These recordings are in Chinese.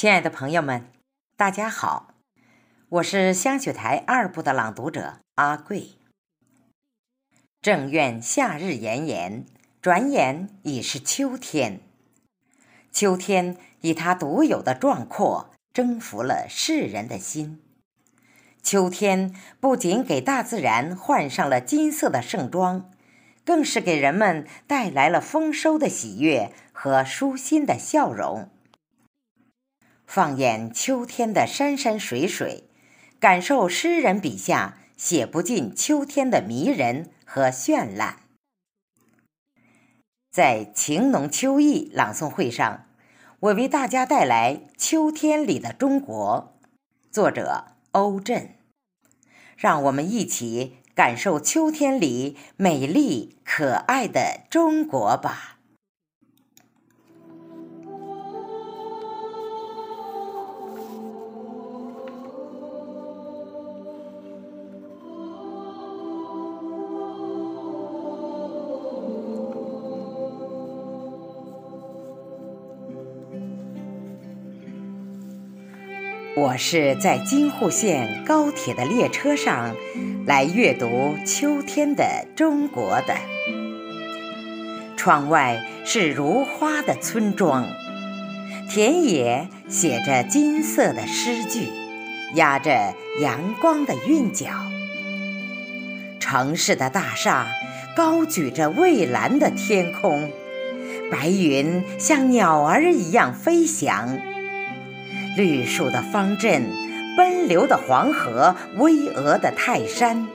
亲爱的朋友们，大家好，我是香雪台二部的朗读者阿贵。正愿夏日炎炎，转眼已是秋天。秋天以它独有的壮阔，征服了世人的心。秋天不仅给大自然换上了金色的盛装，更是给人们带来了丰收的喜悦和舒心的笑容。放眼秋天的山山水水，感受诗人笔下写不尽秋天的迷人和绚烂。在情浓秋意朗诵会上，我为大家带来《秋天里的中国》，作者欧震。让我们一起感受秋天里美丽可爱的中国吧。我是在京沪线高铁的列车上来阅读秋天的中国的。窗外是如花的村庄，田野写着金色的诗句，压着阳光的韵脚。城市的大厦高举着蔚蓝的天空，白云像鸟儿一样飞翔。绿树的方阵，奔流的黄河，巍峨的泰山，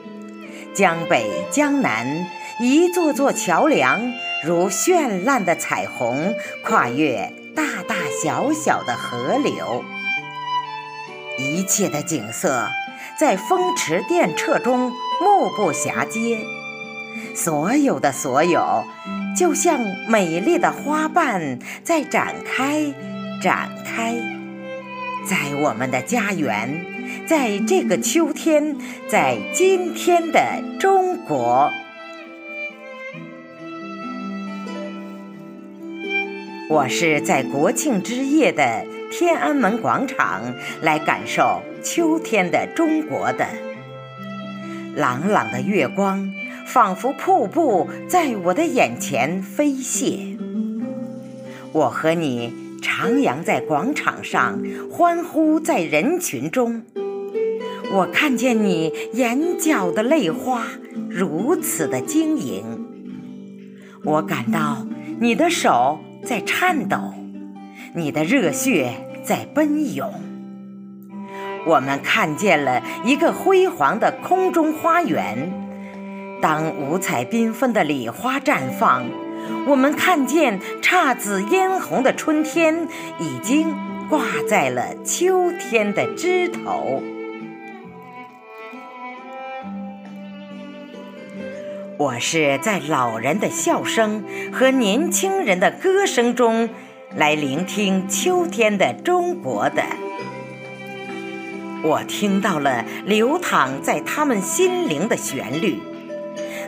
江北江南，一座座桥梁如绚烂的彩虹，跨越大大小小的河流。一切的景色在风驰电掣中目不暇接，所有的所有，就像美丽的花瓣在展开，展开。在我们的家园，在这个秋天，在今天的中国，我是在国庆之夜的天安门广场来感受秋天的中国的。朗朗的月光，仿佛瀑布在我的眼前飞泻。我和你。徜徉在广场上，欢呼在人群中。我看见你眼角的泪花如此的晶莹，我感到你的手在颤抖，你的热血在奔涌。我们看见了一个辉煌的空中花园，当五彩缤纷的礼花绽放。我们看见姹紫嫣红的春天已经挂在了秋天的枝头。我是在老人的笑声和年轻人的歌声中来聆听秋天的中国的。我听到了流淌在他们心灵的旋律。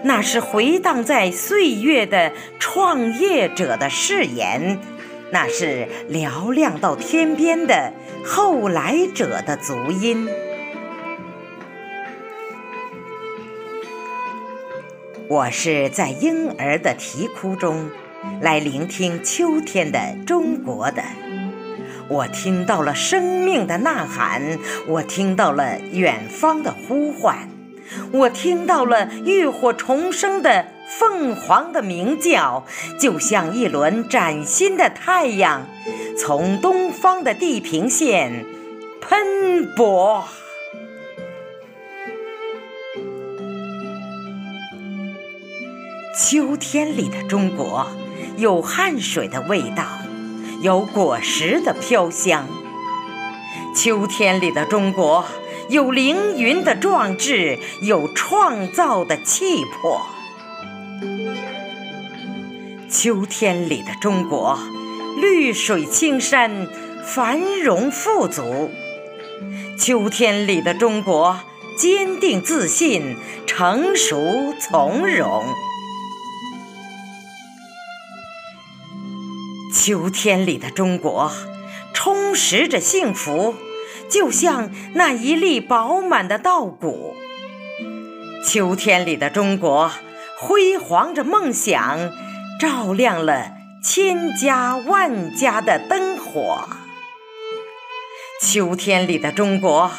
那是回荡在岁月的创业者的誓言，那是嘹亮到天边的后来者的足音。我是在婴儿的啼哭中来聆听秋天的中国的，我听到了生命的呐喊，我听到了远方的呼唤。我听到了浴火重生的凤凰的鸣叫，就像一轮崭新的太阳，从东方的地平线喷薄。秋天里的中国，有汗水的味道，有果实的飘香。秋天里的中国。有凌云的壮志，有创造的气魄。秋天里的中国，绿水青山，繁荣富足。秋天里的中国，坚定自信，成熟从容。秋天里的中国，充实着幸福，就像那一粒饱满的稻谷。秋天里的中国，辉煌着梦想，照亮了千家万家的灯火。秋天里的中国，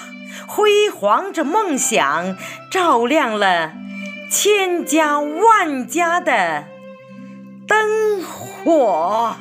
辉煌着梦想，照亮了千家万家的灯火。